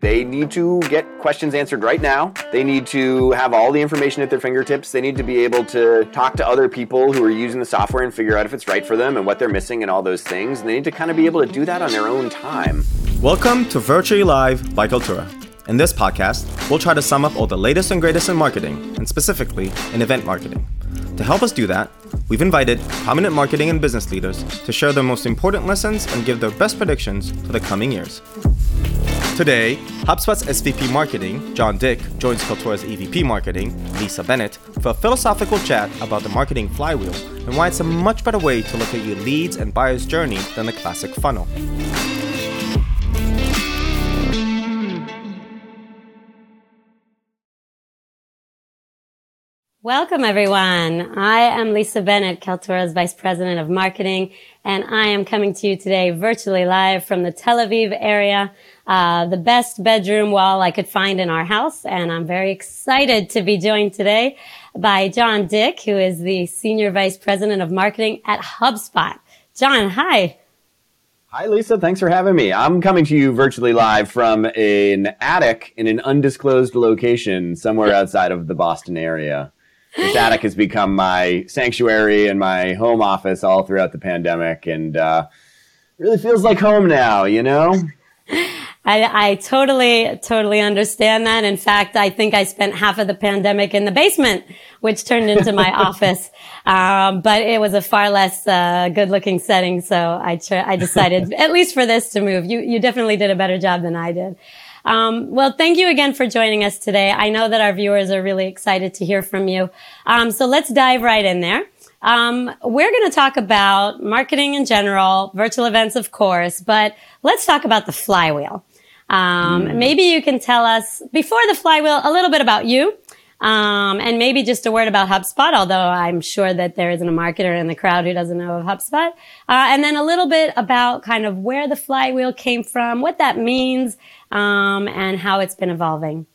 They need to get questions answered right now. They need to have all the information at their fingertips. They need to be able to talk to other people who are using the software and figure out if it's right for them and what they're missing and all those things. And they need to kind of be able to do that on their own time. Welcome to Virtually Live by Kaltura. In this podcast, we'll try to sum up all the latest and greatest in marketing, and specifically in event marketing. To help us do that, we've invited prominent marketing and business leaders to share their most important lessons and give their best predictions for the coming years. Today, HubSpot's SVP Marketing, Jon Dick, joins Kaltura's EVP Marketing, Lisa Bennett, for a philosophical chat about the marketing flywheel and why it's a much better way to look at your leads and buyer's journey than the classic funnel. Welcome, everyone. I am Lisa Bennett, Kaltura's Vice President of Marketing, and I am coming to you today virtually live from the Tel Aviv area uh, the best bedroom wall I could find in our house. And I'm very excited to be joined today by Jon Dick, who is the Senior Vice President of Marketing at HubSpot. Jon, hi. Hi, Lisa. Thanks for having me. I'm coming to you virtually live from an attic in an undisclosed location somewhere outside of the Boston area. This attic has become my sanctuary and my home office all throughout the pandemic, and uh, really feels like home now. You know. I, I totally, totally understand that. In fact, I think I spent half of the pandemic in the basement, which turned into my office. Um, but it was a far less uh, good-looking setting, so I tr- I decided, at least for this, to move. You you definitely did a better job than I did. Um, well, thank you again for joining us today. I know that our viewers are really excited to hear from you. Um, so let's dive right in there. Um, we're going to talk about marketing in general, virtual events, of course, but let's talk about the flywheel. Um, mm. Maybe you can tell us before the flywheel a little bit about you. Um, and maybe just a word about HubSpot, although I'm sure that there isn't a marketer in the crowd who doesn't know of HubSpot. Uh, and then a little bit about kind of where the flywheel came from, what that means, um, and how it's been evolving.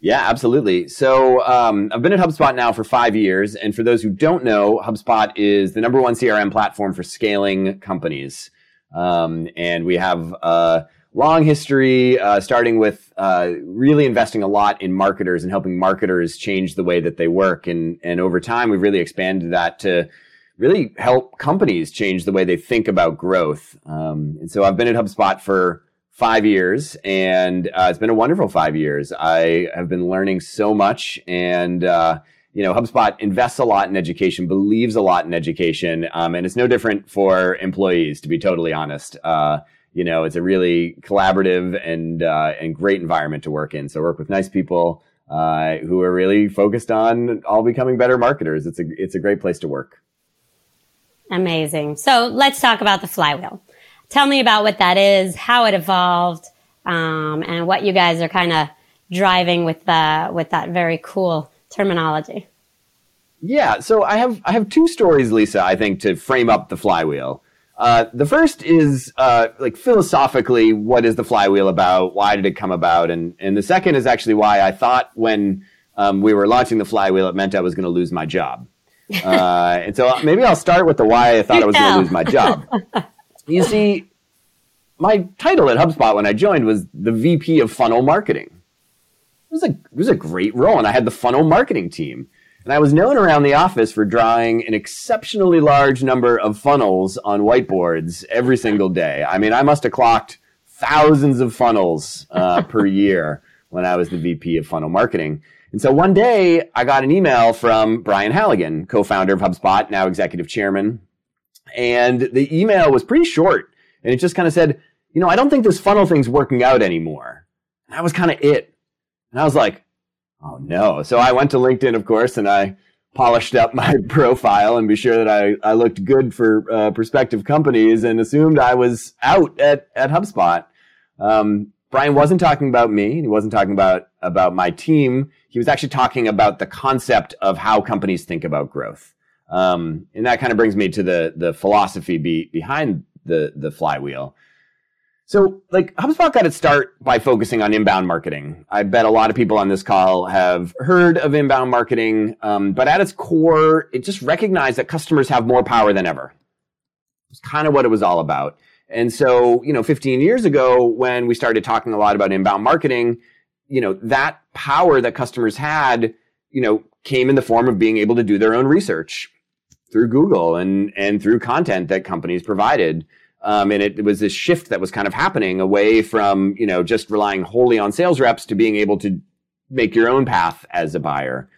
Yeah, absolutely. So um, I've been at HubSpot now for five years. And for those who don't know, HubSpot is the number one CRM platform for scaling companies. Um, and we have uh, long history, uh, starting with uh, really investing a lot in marketers and helping marketers change the way that they work. And, and over time, we've really expanded that to really help companies change the way they think about growth. Um, and so I've been at HubSpot for five years, and uh, it's been a wonderful five years. I have been learning so much, and uh, you know, HubSpot invests a lot in education, believes a lot in education, um, and it's no different for employees, to be totally honest. Uh, you know, it's a really collaborative and uh, and great environment to work in. So work with nice people uh, who are really focused on all becoming better marketers. It's a it's a great place to work. Amazing. So let's talk about the flywheel. Tell me about what that is, how it evolved, um, and what you guys are kind of driving with uh, with that very cool terminology. Yeah, so I have I have two stories, Lisa. I think to frame up the flywheel. Uh, the first is uh, like philosophically, what is the flywheel about? Why did it come about? And and the second is actually why I thought when um, we were launching the flywheel, it meant I was going to lose my job. Uh, and so maybe I'll start with the why I thought I was going to lose my job. You see, my title at HubSpot when I joined was the VP of Funnel Marketing. It was a it was a great role, and I had the funnel marketing team. And I was known around the office for drawing an exceptionally large number of funnels on whiteboards every single day. I mean, I must have clocked thousands of funnels uh, per year when I was the VP of funnel marketing. And so one day I got an email from Brian Halligan, co-founder of HubSpot, now executive chairman. And the email was pretty short. And it just kind of said, you know, I don't think this funnel thing's working out anymore. And that was kind of it. And I was like, Oh no. So I went to LinkedIn, of course, and I polished up my profile and be sure that I, I looked good for uh, prospective companies and assumed I was out at, at HubSpot. Um, Brian wasn't talking about me. He wasn't talking about, about my team. He was actually talking about the concept of how companies think about growth. Um, and that kind of brings me to the, the philosophy be, behind the, the flywheel. So, like, HubSpot got its start by focusing on inbound marketing. I bet a lot of people on this call have heard of inbound marketing, um, but at its core, it just recognized that customers have more power than ever. It's kind of what it was all about. And so, you know, 15 years ago, when we started talking a lot about inbound marketing, you know, that power that customers had, you know, came in the form of being able to do their own research through Google and, and through content that companies provided. Um, and it, it, was this shift that was kind of happening away from, you know, just relying wholly on sales reps to being able to make your own path as a buyer.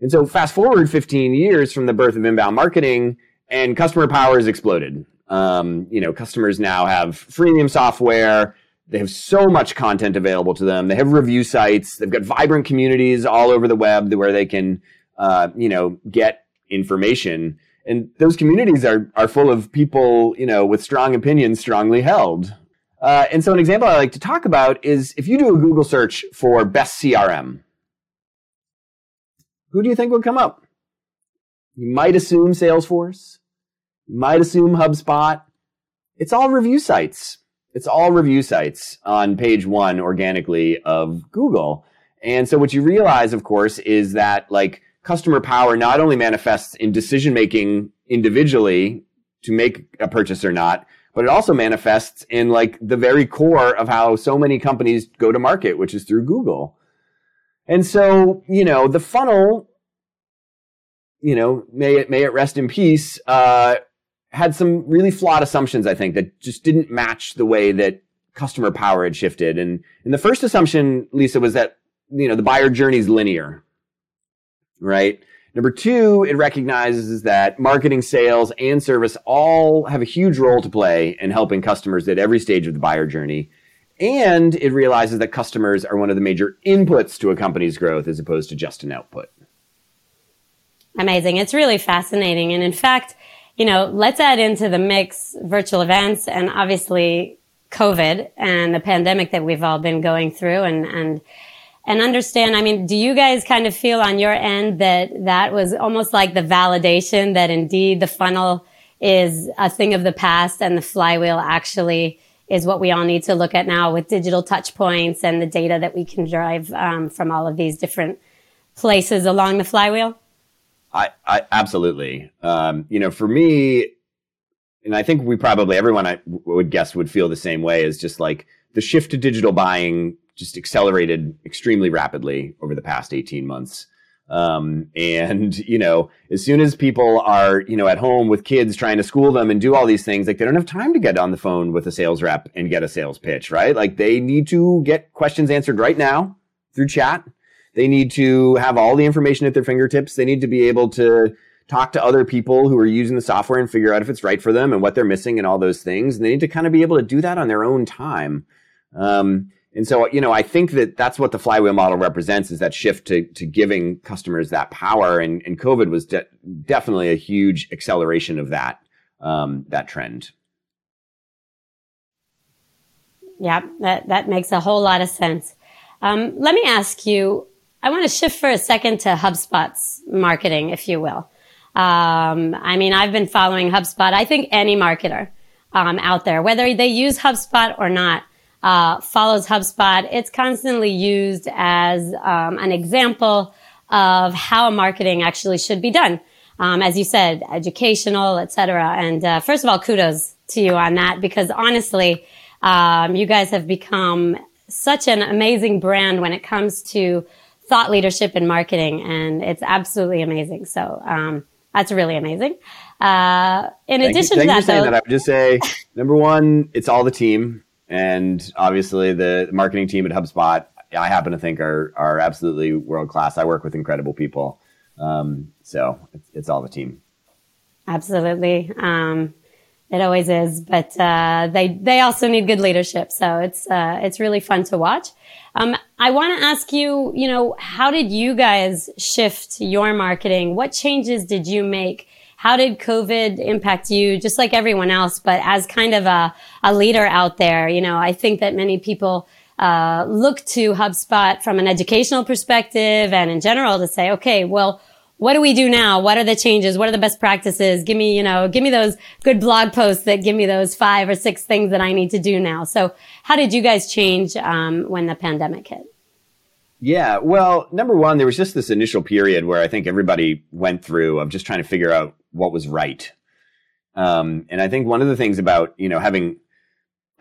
And so fast forward 15 years from the birth of inbound marketing and customer power has exploded. Um, you know, customers now have freemium software. They have so much content available to them. They have review sites. They've got vibrant communities all over the web where they can, uh, you know, get information. And those communities are are full of people, you know, with strong opinions, strongly held. Uh, and so, an example I like to talk about is if you do a Google search for best CRM, who do you think would come up? You might assume Salesforce. You might assume HubSpot. It's all review sites. It's all review sites on page one organically of Google. And so what you realize, of course, is that like customer power not only manifests in decision making individually to make a purchase or not, but it also manifests in like the very core of how so many companies go to market, which is through Google. And so, you know, the funnel, you know, may it may it rest in peace, uh, had some really flawed assumptions, I think, that just didn't match the way that customer power had shifted. And, and the first assumption, Lisa, was that, you know, the buyer journey is linear, right? Number two, it recognizes that marketing, sales, and service all have a huge role to play in helping customers at every stage of the buyer journey. And it realizes that customers are one of the major inputs to a company's growth as opposed to just an output. Amazing. It's really fascinating. And in fact, you know, let's add into the mix virtual events and obviously COVID and the pandemic that we've all been going through and, and, and understand, I mean, do you guys kind of feel on your end that that was almost like the validation that indeed the funnel is a thing of the past and the flywheel actually is what we all need to look at now with digital touch points and the data that we can drive um, from all of these different places along the flywheel? I, I absolutely. Um, you know, for me, and I think we probably everyone I would guess would feel the same way. Is just like the shift to digital buying just accelerated extremely rapidly over the past eighteen months. Um, and you know, as soon as people are you know at home with kids trying to school them and do all these things, like they don't have time to get on the phone with a sales rep and get a sales pitch, right? Like they need to get questions answered right now through chat they need to have all the information at their fingertips. They need to be able to talk to other people who are using the software and figure out if it's right for them and what they're missing and all those things. And they need to kind of be able to do that on their own time. Um, and so, you know, I think that that's what the flywheel model represents is that shift to, to giving customers that power. And, and COVID was de- definitely a huge acceleration of that, um, that trend. Yeah, that, that makes a whole lot of sense. Um, let me ask you, I want to shift for a second to HubSpot's marketing, if you will. Um, I mean, I've been following HubSpot. I think any marketer um, out there, whether they use HubSpot or not, uh, follows HubSpot. It's constantly used as um, an example of how marketing actually should be done. Um, as you said, educational, etc. And uh, first of all, kudos to you on that because honestly, um, you guys have become such an amazing brand when it comes to thought leadership in marketing, and it's absolutely amazing. So um, that's really amazing. Uh, in thank addition you, to that, though, that, I would just say number one, it's all the team, and obviously the marketing team at HubSpot. I happen to think are are absolutely world class. I work with incredible people, um, so it's, it's, all the team. Absolutely. Um, it always is, but uh, they they also need good leadership. So it's uh, it's really fun to watch. Um, I want to ask you, you know, how did you guys shift your marketing? What changes did you make? How did COVID impact you, just like everyone else, but as kind of a, a leader out there? You know, I think that many people uh, look to HubSpot from an educational perspective and in general to say, okay, well what do we do now? What are the changes? What are the best practices? Give me, you know, give me those good blog posts that give me those five or six things that I need to do now. So how did you guys change um, when the pandemic hit? Yeah, well, number one, there was just this initial period where I think everybody went through of just trying to figure out what was right. Um, and I think one of the things about, you know, having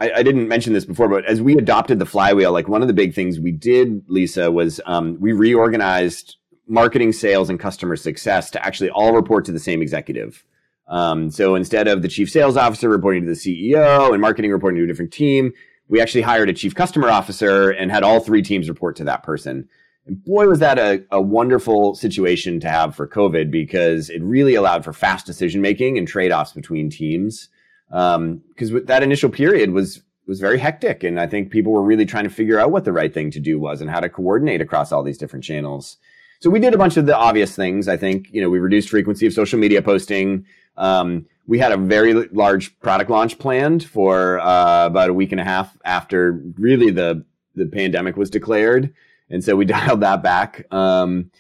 I, I, didn't mention this before, but as we adopted the flywheel, like one of the big things we did, Lisa, was um, we reorganized marketing, sales, and customer success to actually all report to the same executive. Um, so instead of the chief sales officer reporting to the CEO and marketing reporting to a different team, we actually hired a chief customer officer and had all three teams report to that person. And boy, was that a, a wonderful situation to have for COVID because it really allowed for fast decision making and trade offs between teams because um, that initial period was was very hectic, and I think people were really trying to figure out what the right thing to do was and how to coordinate across all these different channels. So we did a bunch of the obvious things. I think you know we reduced frequency of social media posting. Um, we had a very large product launch planned for uh, about a week and a half after really the the pandemic was declared, and so we dialed that back. Um,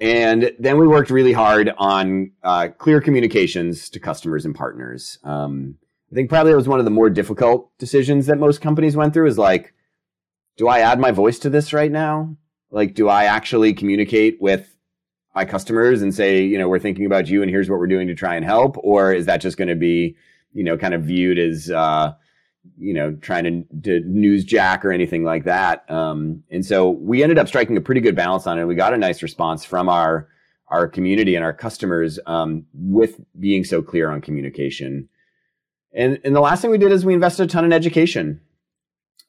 and then we worked really hard on uh, clear communications to customers and partners. Um, I think probably it was one of the more difficult decisions that most companies went through is like, do I add my voice to this right now? Like, do I actually communicate with my customers and say, you know, we're thinking about you and here's what we're doing to try and help? Or is that just going to be, you know, kind of viewed as, uh, you know, trying to, to newsjack or anything like that. Um, and so we ended up striking a pretty good balance on it. We got a nice response from our, our community and our customers, um, with being so clear on communication. And, and the last thing we did is we invested a ton in education.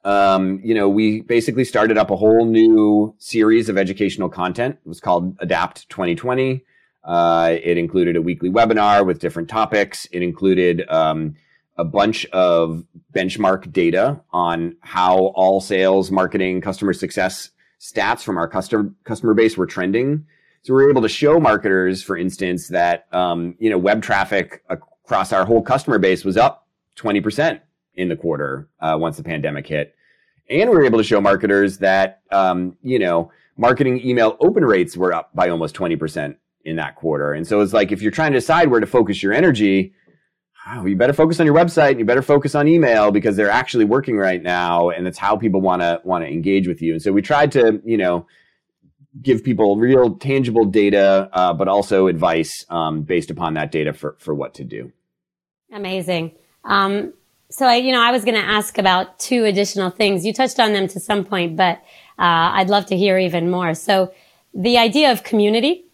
Um, you know, we basically started up a whole new series of educational content. It was called Adapt 2020. Uh, it included a weekly webinar with different topics. It included um, a bunch of benchmark data on how all sales, marketing, customer success stats from our customer customer base were trending. So we were able to show marketers, for instance, that um, you know web traffic across our whole customer base was up 20% in the quarter uh, once the pandemic hit. And we were able to show marketers that, um, you know, marketing email open rates were up by almost 20% in that quarter. And so it's like, if you're trying to decide where to focus your energy, oh, you better focus on your website and you better focus on email because they're actually working right now. And it's how people want to, want to engage with you. And so we tried to, you know, give people real tangible data, uh, but also advice um, based upon that data for, for what to do. Amazing. Um, so I, you know, I was going to ask about two additional things. You touched on them to some point, but uh, I'd love to hear even more. So the idea of community,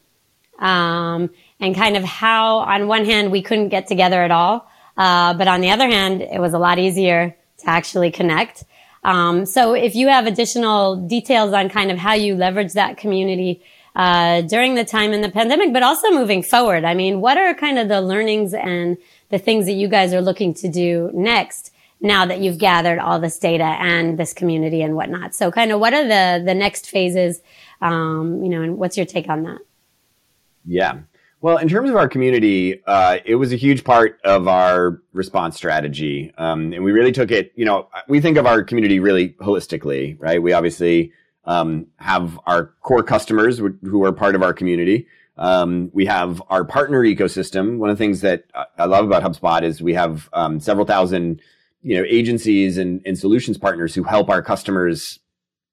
um, and kind of how, on one hand, we couldn't get together at all, uh, but on the other hand, it was a lot easier to actually connect. Um, so if you have additional details on kind of how you leverage that community uh, during the time in the pandemic, but also moving forward, I mean, what are kind of the learnings and the things that you guys are looking to do next now that you've gathered all this data and this community and whatnot. So kind of what are the, the next phases, um, you know, and what's your take on that? Yeah. Well, in terms of our community, uh, it was a huge part of our response strategy. Um, and we really took it, you know, we think of our community really holistically, right? We obviously um, have our core customers who are part of our community. Um, we have our partner ecosystem. One of the things that I love about HubSpot is we have um, several thousand, you know, agencies and, and solutions partners who help our customers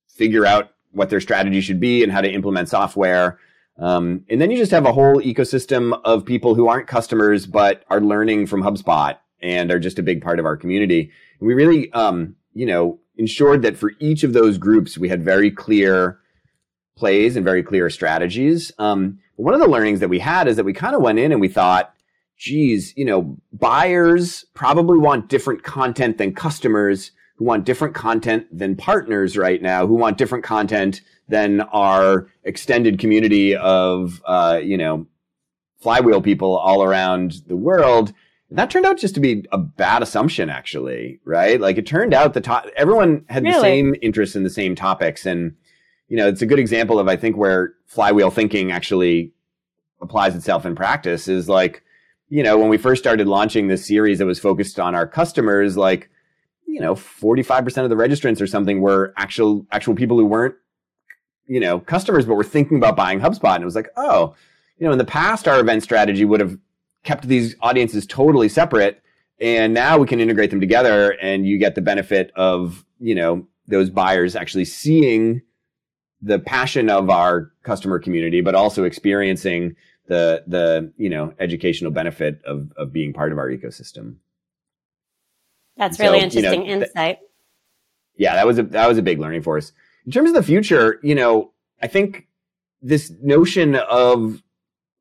figure out what their strategy should be and how to implement software. Um, and then you just have a whole ecosystem of people who aren't customers but are learning from HubSpot and are just a big part of our community. And we really, um, you know, ensured that for each of those groups we had very clear plays and very clear strategies. Um, one of the learnings that we had is that we kind of went in and we thought, geez, you know, buyers probably want different content than customers who want different content than partners right now, who want different content than our extended community of, uh, you know, flywheel people all around the world. And that turned out just to be a bad assumption, actually, right? Like it turned out the top, everyone had really? the same interests in the same topics. And you know, it's a good example of, I think, where flywheel thinking actually applies itself in practice is like, you know, when we first started launching this series that was focused on our customers, like, you know, 45% of the registrants or something were actual, actual people who weren't, you know, customers, but were thinking about buying HubSpot. And it was like, oh, you know, in the past, our event strategy would have kept these audiences totally separate. And now we can integrate them together and you get the benefit of, you know, those buyers actually seeing the passion of our customer community, but also experiencing the the you know educational benefit of of being part of our ecosystem. That's really so, interesting you know, insight. Th- yeah, that was a that was a big learning for us. In terms of the future, you know, I think this notion of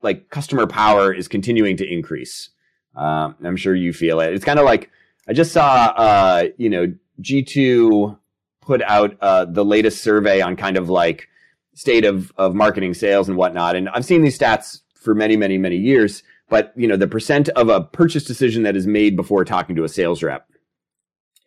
like customer power is continuing to increase. Um, I'm sure you feel it. It's kind of like I just saw, uh, you know, G2 put out uh, the latest survey on kind of like state of of marketing, sales, and whatnot. And I've seen these stats for many, many, many years. But you know, the percent of a purchase decision that is made before talking to a sales rep,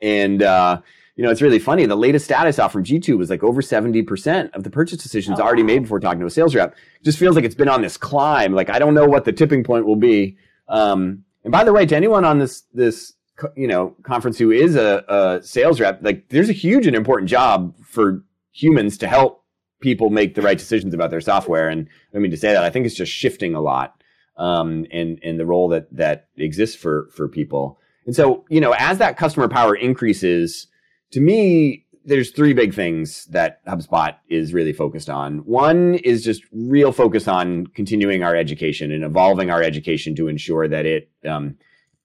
and uh, you know, it's really funny. The latest stat I saw from G2 was like over 70% of the purchase decisions oh, already made before talking to a sales rep. It just feels like it's been on this climb. Like, I don't know what the tipping point will be. Um, and by the way, to anyone on this, this, you know, conference who is a, a sales rep, like, there's a huge and important job for humans to help people make the right decisions about their software. And I mean to say that, I think it's just shifting a lot, um, in, in the role that, that exists for, for people. And so, you know, as that customer power increases, to me, there's three big things that HubSpot is really focused on. One is just real focus on continuing our education and evolving our education to ensure that it um,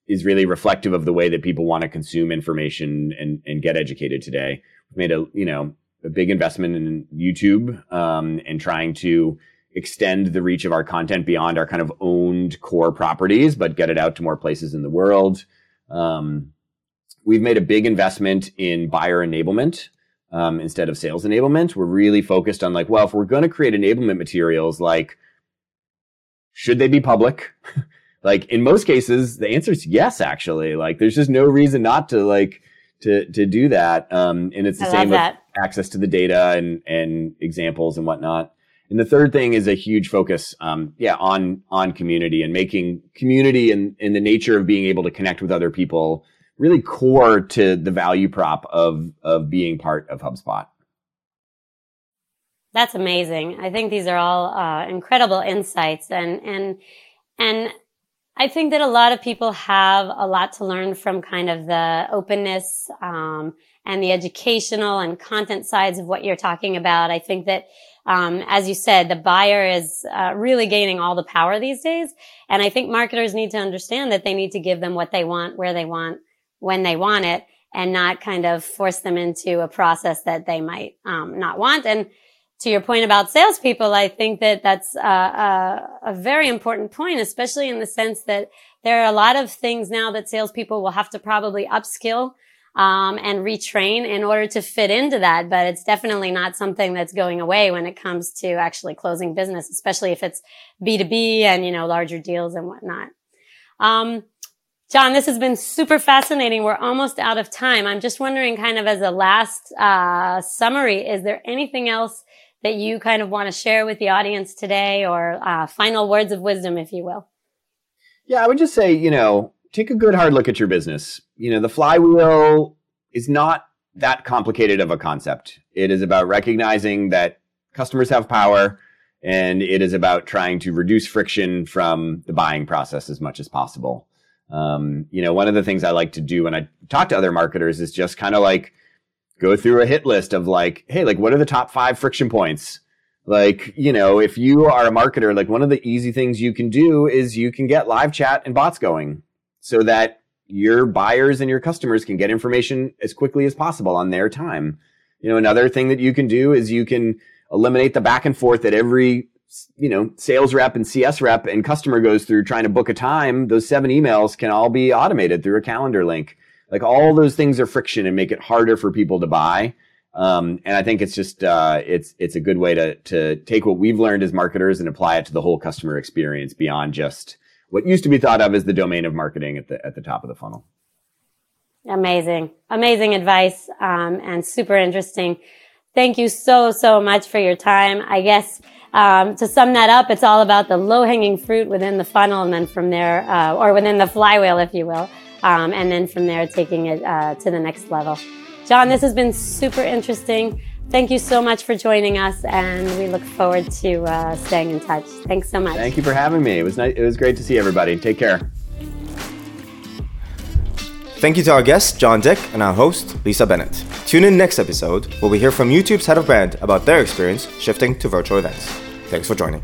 is really reflective of the way that people want to consume information and, and get educated today. We've made a you know a big investment in YouTube um, and trying to extend the reach of our content beyond our kind of owned core properties, but get it out to more places in the world. Um, we've made a big investment in buyer enablement um, instead of sales enablement. We're really focused on like, well, if we're going to create enablement materials, like, should they be public? like in most cases, the answer is yes. Actually, like, there's just no reason not to like to to do that. Um, and it's the I same with access to the data and and examples and whatnot. And the third thing is a huge focus, um, yeah, on on community and making community and, and the nature of being able to connect with other people really core to the value prop of of being part of HubSpot. That's amazing. I think these are all uh, incredible insights, and and and I think that a lot of people have a lot to learn from kind of the openness um, and the educational and content sides of what you're talking about. I think that um, as you said, the buyer is uh, really gaining all the power these days. And I think marketers need to understand that they need to give them what they want, where they want, when they want it and not kind of force them into a process that they might um, not want. And to your point about salespeople, I think that that's a, a, very important point, especially in the sense that there are a lot of things now that salespeople will have to probably upskill um, and retrain in order to fit into that. But it's definitely not something that's going away when it comes to actually closing business, especially if it's B2B and, you know, larger deals and whatnot. Um, Jon, this has been super fascinating. We're almost out of time. I'm just wondering, kind of as a last uh, summary, is there anything else that you kind of want to share with the audience today or uh, final words of wisdom, if you will? Yeah, I would just say, you know, take a good hard look at your business. You know, the flywheel is not that complicated of a concept. It is about recognizing that customers have power and it is about trying to reduce friction from the buying process as much as possible. Um, you know, one of the things I like to do when I talk to other marketers is just kind of like go through a hit list of like, hey, like what are the top five friction points? Like, you know, if you are a marketer, like one of the easy things you can do is you can get live chat and bots going so that your buyers and your customers can get information as quickly as possible on their time. You know, another thing that you can do is you can eliminate the back and forth that every you know, sales rep and CS rep and customer goes through trying to book a time, those seven emails can all be automated through a calendar link. Like all those things are friction and make it harder for people to buy. Um, and I think it's just uh, it's it's a good way to to take what we've learned as marketers and apply it to the whole customer experience beyond just what used to be thought of as the domain of marketing at the at the top of the funnel. Amazing, amazing advice, um, and super interesting. Thank you so so much for your time. I guess um, to sum that up, it's all about the low hanging fruit within the funnel, and then from there, uh, or within the flywheel, if you will, um, and then from there, taking it uh, to the next level. Jon, this has been super interesting. Thank you so much for joining us, and we look forward to uh, staying in touch. Thanks so much. Thank you for having me. It was nice. It was great to see everybody. Take care. Thank you to our guest, Jon Dick, and our host, Lisa Bennett. Tune in next episode where we hear from YouTube's head of brand about their experience shifting to virtual events. Thanks for joining.